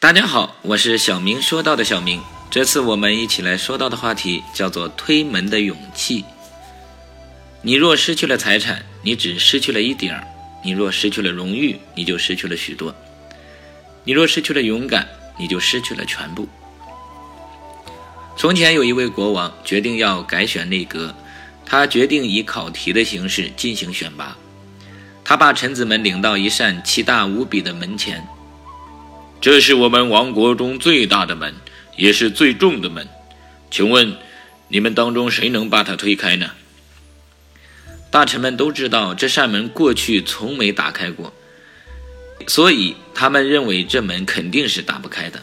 大家好，我是小明说到的小明。这次我们一起来说到的话题叫做推门的勇气。你若失去了财产，你只失去了一点儿；你若失去了荣誉，你就失去了许多；你若失去了勇敢，你就失去了全部。从前有一位国王决定要改选内阁，他决定以考题的形式进行选拔。他把臣子们领到一扇奇大无比的门前。这是我们王国中最大的门，也是最重的门。请问，你们当中谁能把它推开呢？大臣们都知道这扇门过去从没打开过，所以他们认为这门肯定是打不开的。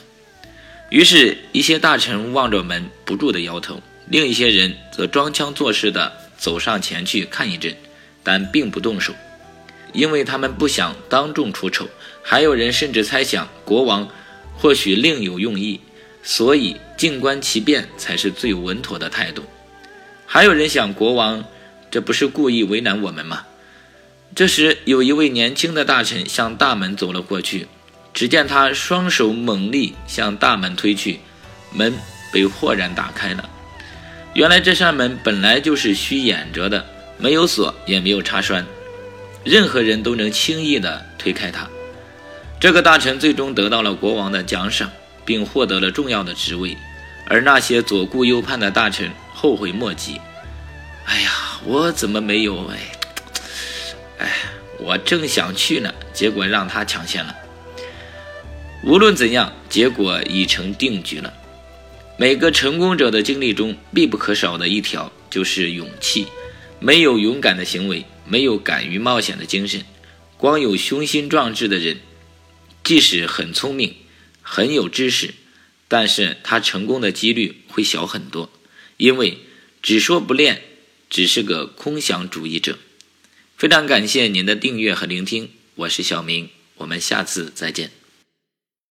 于是，一些大臣望着门不住地摇头，另一些人则装腔作势地走上前去看一阵，但并不动手。因为他们不想当众出丑，还有人甚至猜想国王或许另有用意，所以静观其变才是最稳妥的态度。还有人想，国王这不是故意为难我们吗？这时，有一位年轻的大臣向大门走了过去，只见他双手猛力向大门推去，门被豁然打开了。原来这扇门本来就是虚掩着的，没有锁，也没有插栓。任何人都能轻易地推开它。这个大臣最终得到了国王的奖赏，并获得了重要的职位，而那些左顾右盼的大臣后悔莫及。哎呀，我怎么没有？哎，哎，我正想去呢，结果让他抢先了。无论怎样，结果已成定局了。每个成功者的经历中必不可少的一条就是勇气。没有勇敢的行为，没有敢于冒险的精神，光有雄心壮志的人，即使很聪明、很有知识，但是他成功的几率会小很多，因为只说不练，只是个空想主义者。非常感谢您的订阅和聆听，我是小明，我们下次再见。